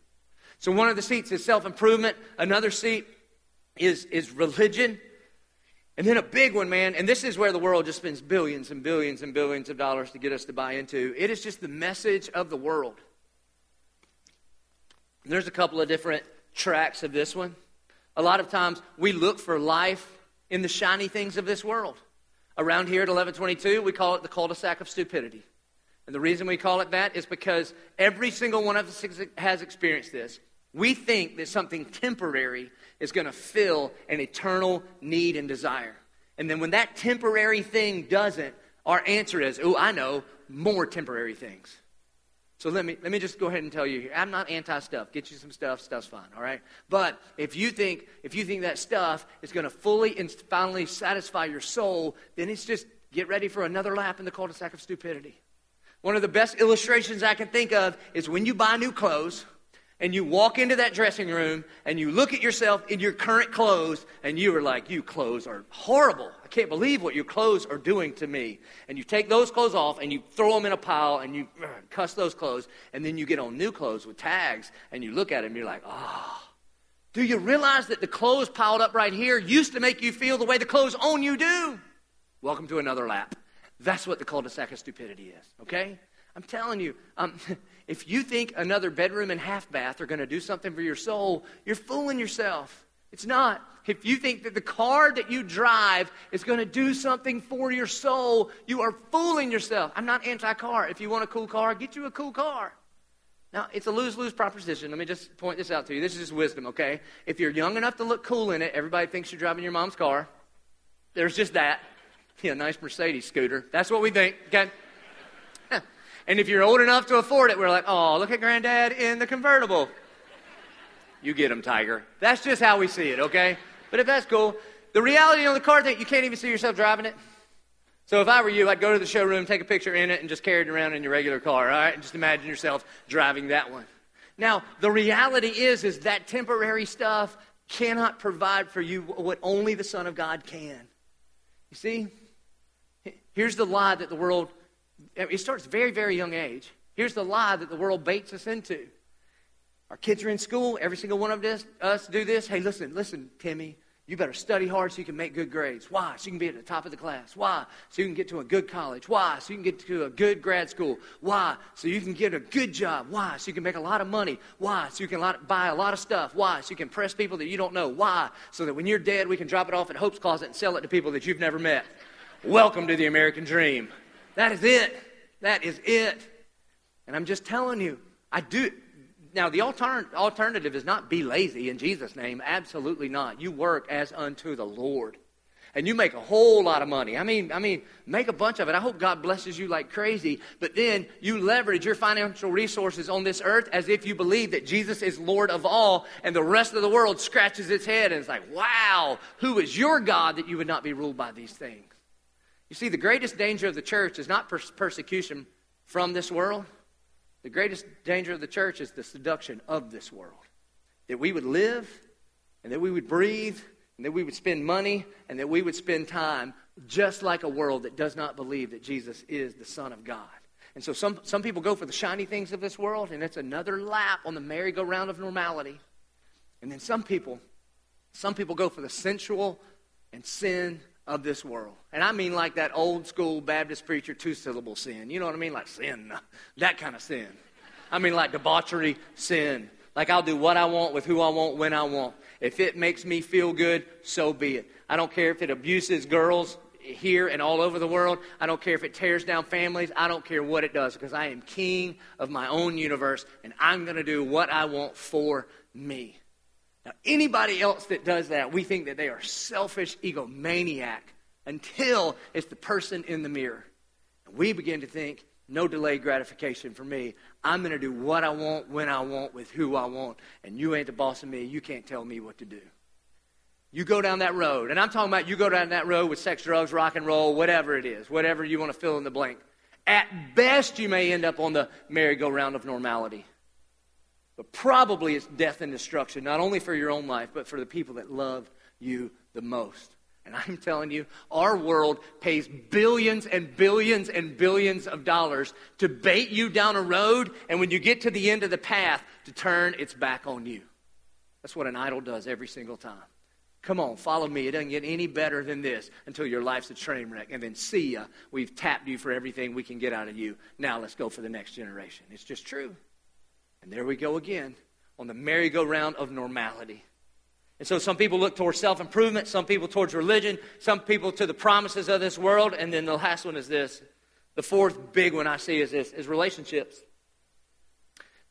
So one of the seats is self improvement, another seat is, is religion. And then a big one, man, and this is where the world just spends billions and billions and billions of dollars to get us to buy into. It is just the message of the world. And there's a couple of different tracks of this one. A lot of times we look for life in the shiny things of this world. Around here at Eleven22, we call it the cul-de-sac of stupidity. And the reason we call it that is because every single one of us has experienced this. We think that something temporary is going to fill an eternal need and desire. And then when that temporary thing doesn't, our answer is, oh, I know, more temporary things. So let me, let me just go ahead and tell you here. I'm not anti-stuff. Get you some stuff. Stuff's fine, all right? But if you think, if you think that stuff is going to fully and finally satisfy your soul, then it's just get ready for another lap in the cul-de-sac of stupidity. One of the best illustrations I can think of is when you buy new clothes – and you walk into that dressing room and you look at yourself in your current clothes and you are like, you clothes are horrible. I can't believe what your clothes are doing to me. And you take those clothes off and you throw them in a pile and you uh, cuss those clothes. And then you get on new clothes with tags and you look at them and you're like, oh. Do you realize that the clothes piled up right here used to make you feel the way the clothes on you do? Welcome to another lap. That's what the cul-de-sac of stupidity is, okay? I'm telling you, um, if you think another bedroom and half bath are going to do something for your soul, you're fooling yourself. It's not. If you think that the car that you drive is going to do something for your soul, you are fooling yourself. I'm not anti car. If you want a cool car, get you a cool car. Now, it's a lose lose proposition. Let me just point this out to you. This is just wisdom, okay? If you're young enough to look cool in it, everybody thinks you're driving your mom's car. There's just that. Yeah, nice Mercedes scooter. That's what we think, okay? And if you're old enough to afford it, we're like, oh, look at granddad in the convertible. You get him, Tiger. That's just how we see it, okay? But if that's cool, the reality on the car thing, you can't even see yourself driving it. So if I were you, I'd go to the showroom, take a picture in it, and just carry it around in your regular car, all right? And just imagine yourself driving that one. Now, the reality is, is that temporary stuff cannot provide for you what only the Son of God can. You see? Here's the lie that the world it starts very, very young age. Here's the lie that the world baits us into. Our kids are in school. Every single one of this, us do this. Hey, listen, listen, Timmy. You better study hard so you can make good grades. Why? So you can be at the top of the class. Why? So you can get to a good college. Why? So you can get to a good grad school. Why? So you can get a good job. Why? So you can make a lot of money. Why? So you can buy a lot of stuff. Why? So you can impress people that you don't know. Why? So that when you're dead, we can drop it off at Hope's Closet and sell it to people that you've never met. Welcome to the American dream. That is it. That is it. And I'm just telling you, I do. Now, the altern- alternative is not be lazy in Jesus' name. Absolutely not. You work as unto the Lord. And you make a whole lot of money. I mean, I mean, make a bunch of it. I hope God blesses you like crazy. But then you leverage your financial resources on this earth as if you believe that Jesus is Lord of all, and the rest of the world scratches its head and is like, wow, who is your God that you would not be ruled by these things? You see, the greatest danger of the church is not pers- persecution from this world. The greatest danger of the church is the seduction of this world. That we would live, and that we would breathe, and that we would spend money, and that we would spend time just like a world that does not believe that Jesus is the Son of God. And so some, some people go for the shiny things of this world, and it's another lap on the merry-go-round of normality. And then some people, some people go for the sensual and sin of this world. And I mean like that old school Baptist preacher two syllable sin. You know what I mean? Like sin, that kind of sin. I mean like debauchery sin. Like I'll do what I want with who I want when I want. If it makes me feel good, so be it. I don't care if it abuses girls here and all over the world. I don't care if it tears down families. I don't care what it does because I am king of my own universe and I'm going to do what I want for me. Now, anybody else that does that, we think that they are selfish egomaniac until it's the person in the mirror. And we begin to think, no delayed gratification for me. I'm going to do what I want, when I want, with who I want. And you ain't the boss of me. You can't tell me what to do. You go down that road. And I'm talking about you go down that road with sex, drugs, rock and roll, whatever it is, whatever you want to fill in the blank. At best, you may end up on the merry-go-round of normality. But probably it's death and destruction, not only for your own life, but for the people that love you the most. And I'm telling you, our world pays billions and billions and billions of dollars to bait you down a road, and when you get to the end of the path, to turn its back on you. That's what an idol does every single time. Come on, follow me. It doesn't get any better than this until your life's a train wreck. And then see ya. We've tapped you for everything we can get out of you. Now let's go for the next generation. It's just true. And there we go again on the merry-go-round of normality. And so some people look towards self improvement, some people towards religion, some people to the promises of this world, and then the last one is this. The fourth big one I see is this is relationships.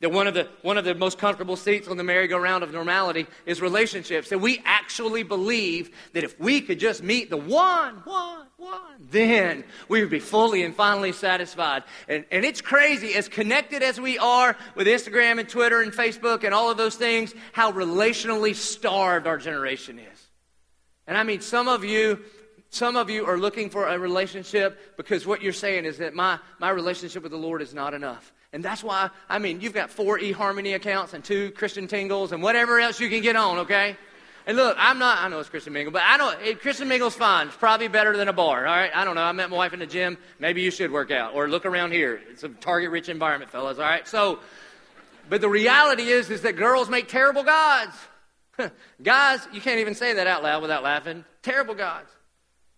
That one of the one of the most comfortable seats on the merry-go-round of normality is relationships. That we actually believe that if we could just meet the one, one, one, then we would be fully and finally satisfied. And, and it's crazy, as connected as we are with Instagram and Twitter and Facebook and all of those things, how relationally starved our generation is. And I mean, some of you, some of you are looking for a relationship because what you're saying is that my, my relationship with the Lord is not enough. And that's why, I mean, you've got four eHarmony accounts and two Christian Tingles and whatever else you can get on, okay? And look, I'm not, I know it's Christian Mingle, but I know it, Christian Mingle's fine. It's probably better than a bar, all right? I don't know. I met my wife in the gym. Maybe you should work out or look around here. It's a target rich environment, fellas, all right? So, but the reality is, is that girls make terrible gods. Guys, you can't even say that out loud without laughing. Terrible gods.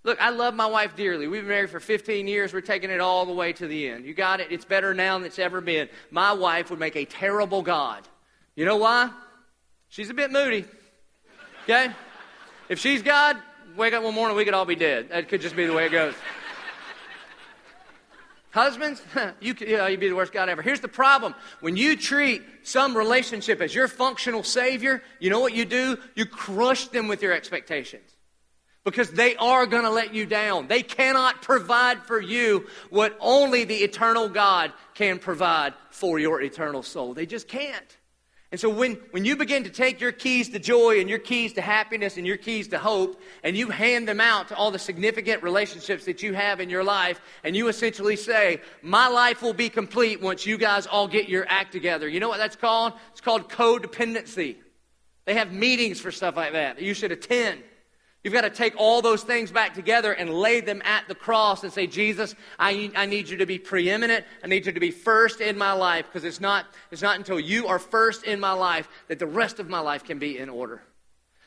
Look, I love my wife dearly. We've been married for 15 years. We're taking it all the way to the end. You got it? It's better now than it's ever been. My wife would make a terrible God. You know why? She's a bit moody. Okay? If she's God, wake up one morning, we could all be dead. That could just be the way it goes. Husbands, you could, you know, you'd be the worst God ever. Here's the problem. When you treat some relationship as your functional savior, you know what you do? You crush them with your expectations because they are going to let you down. They cannot provide for you what only the eternal God can provide for your eternal soul. They just can't. And so when, when you begin to take your keys to joy and your keys to happiness and your keys to hope, and you hand them out to all the significant relationships that you have in your life, and you essentially say, My life will be complete once you guys all get your act together. You know what that's called? It's called codependency. They have meetings for stuff like that that you should attend. You've got to take all those things back together and lay them at the cross and say, Jesus, I, I need you to be preeminent. I need you to be first in my life because it's not, it's not until you are first in my life that the rest of my life can be in order.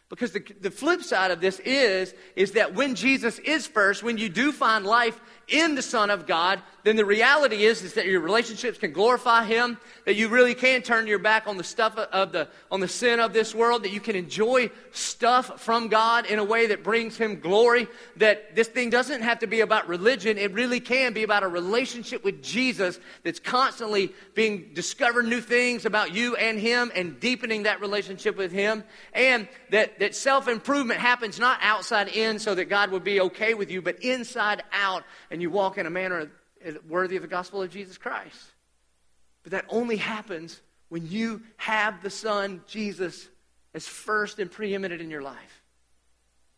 Because the, the flip side of this is, is that when Jesus is first, when you do find life in the Son of God, then the reality is, is that your relationships can glorify Him, that you really can turn your back on the stuff of the, on the sin of this world, that you can enjoy stuff from God in a way that brings Him glory, that this thing doesn't have to be about religion. It really can be about a relationship with Jesus that's constantly being discovered new things about you and Him and deepening that relationship with Him. And that, that self improvement happens not outside in so that God would be okay with you, but inside out and you walk in a manner worthy of the gospel of Jesus Christ. But that only happens when you have the Son, Jesus, as first and preeminent in your life.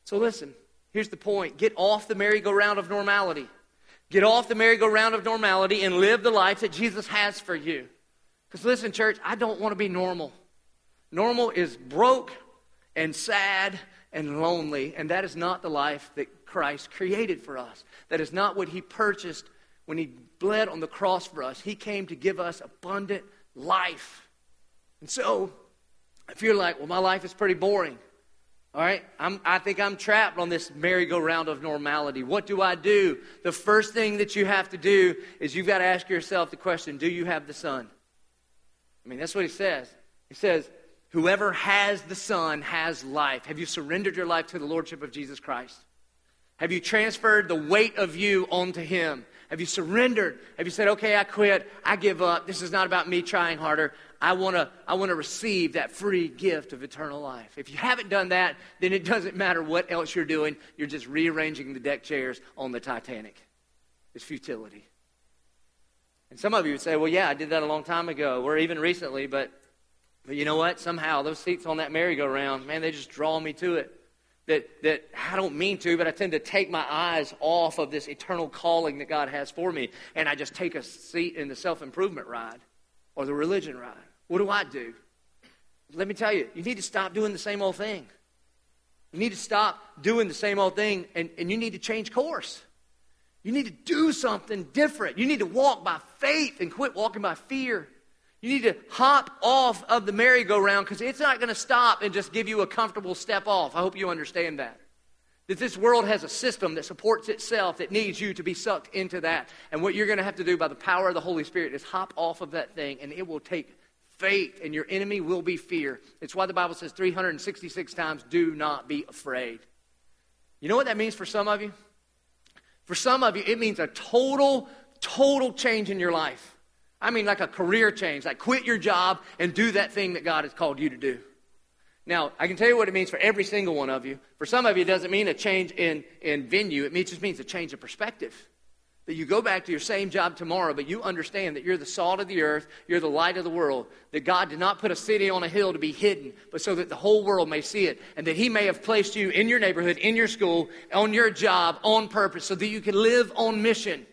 So listen, here's the point get off the merry-go-round of normality. Get off the merry-go-round of normality and live the life that Jesus has for you. Because listen, church, I don't want to be normal. Normal is broke and sad and lonely, and that is not the life that Christ created for us. That is not what he purchased when he bled on the cross for us. He came to give us abundant life. And so, if you're like, well, my life is pretty boring, all right, I'm, I think I'm trapped on this merry-go-round of normality. What do I do? The first thing that you have to do is you've got to ask yourself the question Do you have the Son? I mean, that's what he says. He says, Whoever has the Son has life. Have you surrendered your life to the Lordship of Jesus Christ? Have you transferred the weight of you onto Him? Have you surrendered? Have you said, okay, I quit. I give up. This is not about me trying harder. I want to I wanna receive that free gift of eternal life. If you haven't done that, then it doesn't matter what else you're doing. You're just rearranging the deck chairs on the Titanic. It's futility. And some of you would say, well, yeah, I did that a long time ago, or even recently, but, but you know what? Somehow those seats on that merry-go-round, man, they just draw me to it that, that I don't mean to, but I tend to take my eyes off of this eternal calling that God has for me, and I just take a seat in the self improvement ride or the religion ride. What do I do? Let me tell you, you need to stop doing the same old thing. You need to stop doing the same old thing, and, and you need to change course. You need to do something different. You need to walk by faith and quit walking by fear. You need to hop off of the merry-go-round because it's not going to stop and just give you a comfortable step off. I hope you understand that. That this world has a system that supports itself that needs you to be sucked into that. And what you're going to have to do by the power of the Holy Spirit is hop off of that thing, and it will take faith, and your enemy will be fear. It's why the Bible says 366 times, do not be afraid. You know what that means for some of you? For some of you, it means a total, total change in your life. I mean, like a career change, like quit your job and do that thing that God has called you to do. Now, I can tell you what it means for every single one of you. For some of you, it doesn't mean a change in, in venue, it just means a change of perspective. That you go back to your same job tomorrow, but you understand that you're the salt of the earth, you're the light of the world, that God did not put a city on a hill to be hidden, but so that the whole world may see it, and that He may have placed you in your neighborhood, in your school, on your job, on purpose, so that you can live on mission.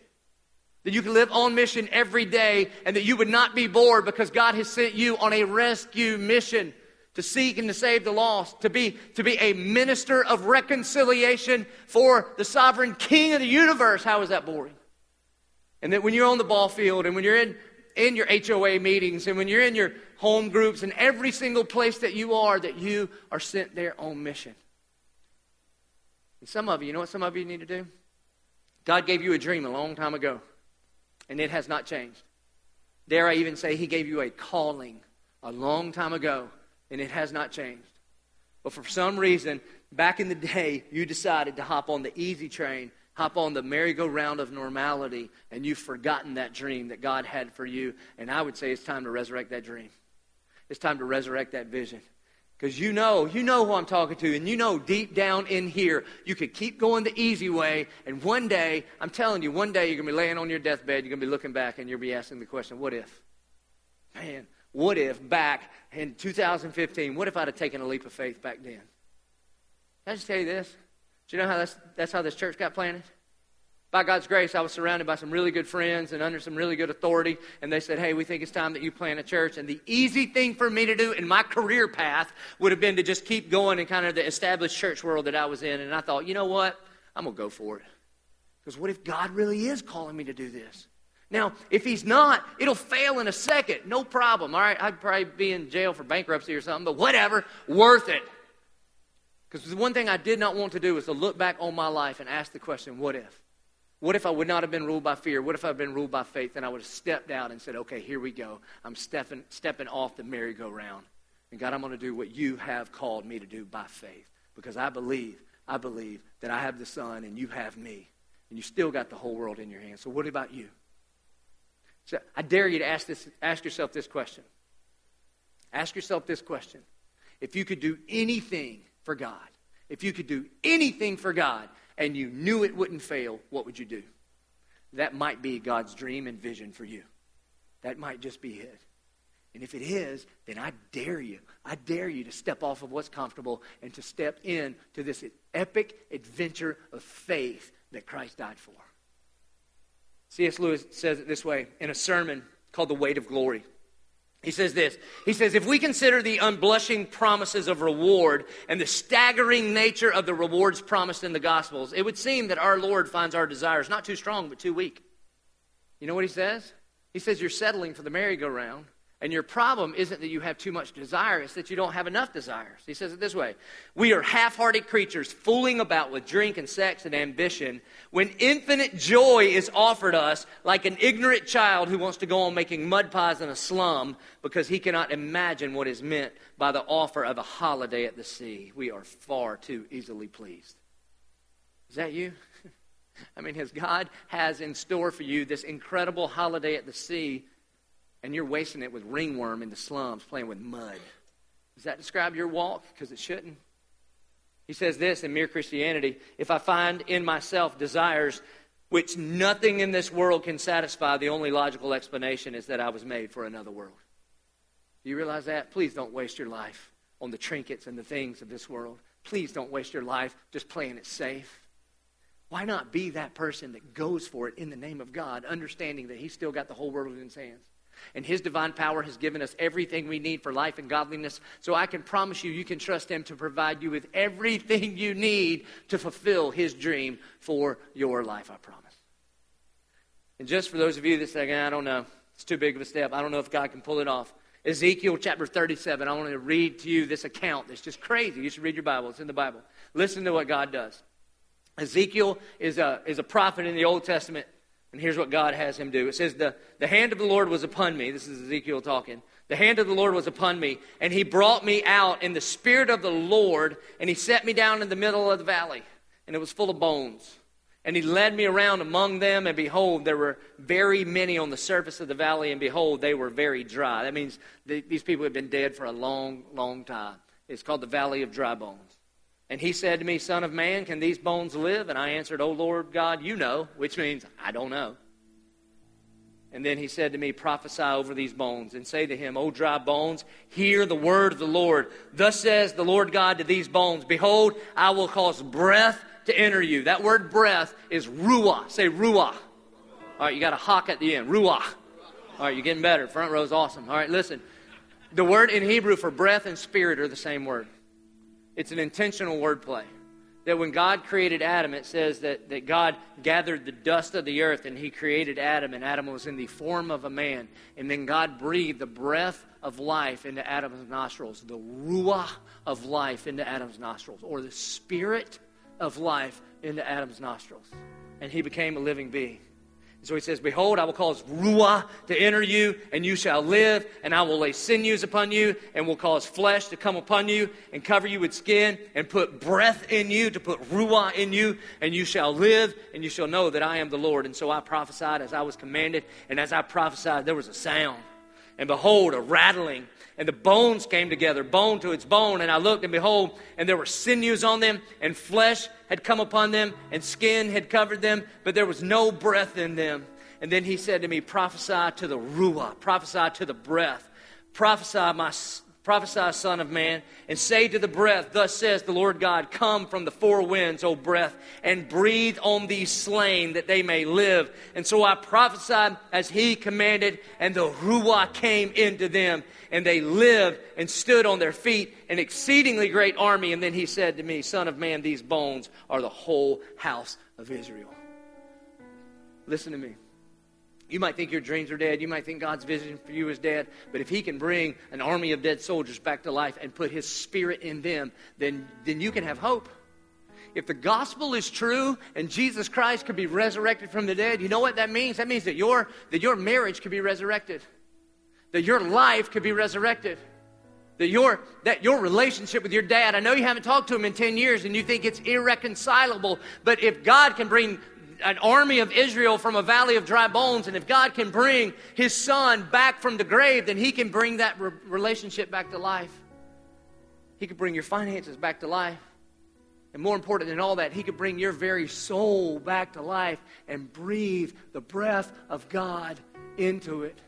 That you can live on mission every day, and that you would not be bored because God has sent you on a rescue mission to seek and to save the lost, to be, to be a minister of reconciliation for the sovereign king of the universe. How is that boring? And that when you're on the ball field and when you're in, in your HOA meetings and when you're in your home groups and every single place that you are, that you are sent there on mission. And some of you, you know what some of you need to do? God gave you a dream a long time ago, and it has not changed. Dare I even say, He gave you a calling a long time ago, and it has not changed. But for some reason, back in the day, you decided to hop on the easy train hop on the merry-go-round of normality and you've forgotten that dream that God had for you. And I would say it's time to resurrect that dream. It's time to resurrect that vision. Because you know, you know who I'm talking to, and you know deep down in here, you could keep going the easy way, and one day, I'm telling you, one day you're going to be laying on your deathbed, you're going to be looking back, and you'll be asking the question, what if? Man, what if back in 2015, what if I'd have taken a leap of faith back then? Can I just tell you this? Do you know how that's, that's how this church got planted? By God's grace, I was surrounded by some really good friends and under some really good authority, and they said, Hey, we think it's time that you plant a church. And the easy thing for me to do in my career path would have been to just keep going in kind of the established church world that I was in. And I thought, you know what? I'm going to go for it. Because what if God really is calling me to do this? Now, if he's not, it'll fail in a second. No problem. All right, I'd probably be in jail for bankruptcy or something, but whatever, worth it. Because the one thing I did not want to do was to look back on my life and ask the question, what if? What if I would not have been ruled by fear? What if I'd been ruled by faith? And I would have stepped out and said, okay, here we go. I'm stepping, stepping off the merry-go-round. And God, I'm going to do what you have called me to do by faith. Because I believe, I believe that I have the Son and you have me. And you still got the whole world in your hands. So what about you? So I dare you to ask, this, ask yourself this question. Ask yourself this question. If you could do anything for God, if you could do anything for God and you knew it wouldn't fail, what would you do? That might be God's dream and vision for you. That might just be it. And if it is, then I dare you. I dare you to step off of what's comfortable and to step in to this epic adventure of faith that Christ died for. C.S. Lewis says it this way in a sermon called The Weight of Glory. He says this He says, if we consider the unblushing promises of reward and the staggering nature of the rewards promised in the Gospels, it would seem that our Lord finds our desires not too strong, but too weak. You know what he says? He says, You're settling for the merry-go-round and your problem isn't that you have too much desire, it's that you don't have enough desires. He says it this way We are half hearted creatures fooling about with drink and sex and ambition when infinite joy is offered us like an ignorant child who wants to go on making mud pies in a slum because he cannot imagine what is meant by the offer of a holiday at the sea. We are far too easily pleased. Is that you? I mean, has God has in store for you this incredible holiday at the sea, and you're wasting it with ringworm in the slums playing with mud. Does that describe your walk? Because it shouldn't. He says this in Mere Christianity if I find in myself desires which nothing in this world can satisfy, the only logical explanation is that I was made for another world. Do you realize that? Please don't waste your life on the trinkets and the things of this world. Please don't waste your life just playing it safe. Why not be that person that goes for it in the name of God, understanding that He's still got the whole world in His hands? And His divine power has given us everything we need for life and godliness. So I can promise you, you can trust Him to provide you with everything you need to fulfill His dream for your life, I promise. And just for those of you that say, I don't know, it's too big of a step, I don't know if God can pull it off. Ezekiel chapter 37, I want to read to you this account It's just crazy. You should read your Bible, it's in the Bible. Listen to what God does. Ezekiel is a, is a prophet in the Old Testament and here's what God has him do. It says, the, the hand of the Lord was upon me. This is Ezekiel talking. The hand of the Lord was upon me, and he brought me out in the spirit of the Lord, and he set me down in the middle of the valley, and it was full of bones. And he led me around among them, and behold, there were very many on the surface of the valley, and behold, they were very dry. That means these people had been dead for a long, long time. It's called the Valley of Dry Bones. And he said to me, Son of man, can these bones live? And I answered, O Lord God, you know, which means I don't know. And then he said to me, Prophesy over these bones and say to him, O dry bones, hear the word of the Lord. Thus says the Lord God to these bones Behold, I will cause breath to enter you. That word breath is ruah. Say ruah. All right, you got a hawk at the end. Ruah. All right, you're getting better. Front row's awesome. All right, listen. The word in Hebrew for breath and spirit are the same word. It's an intentional wordplay. That when God created Adam, it says that, that God gathered the dust of the earth and he created Adam, and Adam was in the form of a man. And then God breathed the breath of life into Adam's nostrils, the ruah of life into Adam's nostrils, or the spirit of life into Adam's nostrils. And he became a living being. So he says, Behold, I will cause Ruah to enter you, and you shall live, and I will lay sinews upon you, and will cause flesh to come upon you, and cover you with skin, and put breath in you, to put Ruah in you, and you shall live, and you shall know that I am the Lord. And so I prophesied as I was commanded, and as I prophesied, there was a sound. And behold, a rattling, and the bones came together, bone to its bone. And I looked, and behold, and there were sinews on them, and flesh had come upon them, and skin had covered them, but there was no breath in them. And then he said to me, Prophesy to the Ruah, prophesy to the breath, prophesy, my Prophesy, Son of Man, and say to the breath, Thus says the Lord God, Come from the four winds, O breath, and breathe on these slain that they may live. And so I prophesied as he commanded, and the Ruah came into them, and they lived and stood on their feet, an exceedingly great army. And then he said to me, Son of Man, these bones are the whole house of Israel. Listen to me. You might think your dreams are dead. You might think God's vision for you is dead. But if He can bring an army of dead soldiers back to life and put His Spirit in them, then, then you can have hope. If the gospel is true and Jesus Christ could be resurrected from the dead, you know what that means? That means that your, that your marriage could be resurrected, that your life could be resurrected. That your, that your relationship with your dad, I know you haven't talked to him in 10 years and you think it's irreconcilable, but if God can bring an army of Israel from a valley of dry bones, and if God can bring his son back from the grave, then he can bring that re- relationship back to life. He could bring your finances back to life. And more important than all that, he could bring your very soul back to life and breathe the breath of God into it.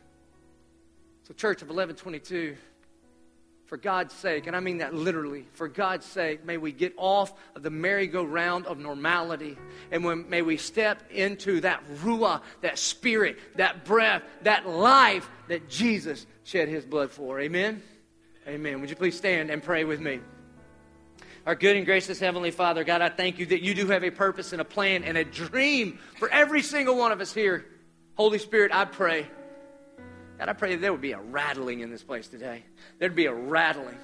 So, Church of Eleven22 for God's sake, and I mean that literally, for God's sake, may we get off of the merry-go-round of normality. And when, may we step into that ruah, that spirit, that breath, that life that Jesus shed his blood for. Amen? Amen. Would you please stand and pray with me? Our good and gracious Heavenly Father, God, I thank you that you do have a purpose and a plan and a dream for every single one of us here. Holy Spirit, I pray God, I pray that there would be a rattling in this place today. There'd be a rattling.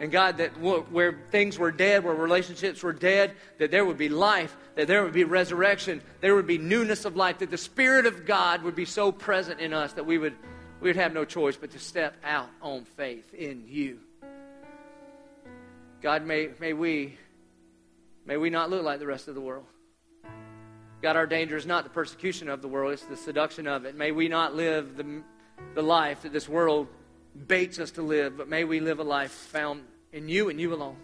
And God, that where things were dead, where relationships were dead, that there would be life, that there would be resurrection, there would be newness of life, that the Spirit of God would be so present in us that we would, we would have no choice but to step out on faith in you. God, may, may we may we not look like the rest of the world. God, our danger is not the persecution of the world, it's the seduction of it. May we not live the the life that this world baits us to live, but may we live a life found in you and you alone.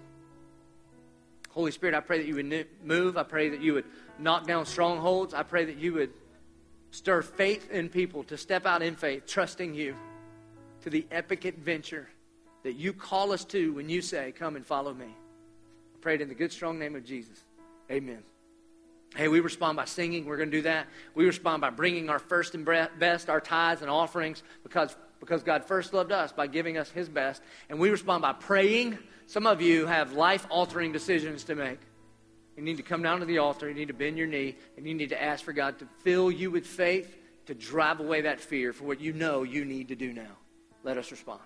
Holy Spirit, I pray that you would move. I pray that you would knock down strongholds. I pray that you would stir faith in people to step out in faith, trusting you to the epic adventure that you call us to when you say, Come and follow me. I pray it in the good, strong name of Jesus. Amen. Hey, we respond by singing. We're going to do that. We respond by bringing our first and best, our tithes and offerings, because, because God first loved us by giving us His best. And we respond by praying. Some of you have life altering decisions to make. You need to come down to the altar. You need to bend your knee. And you need to ask for God to fill you with faith to drive away that fear for what you know you need to do now. Let us respond.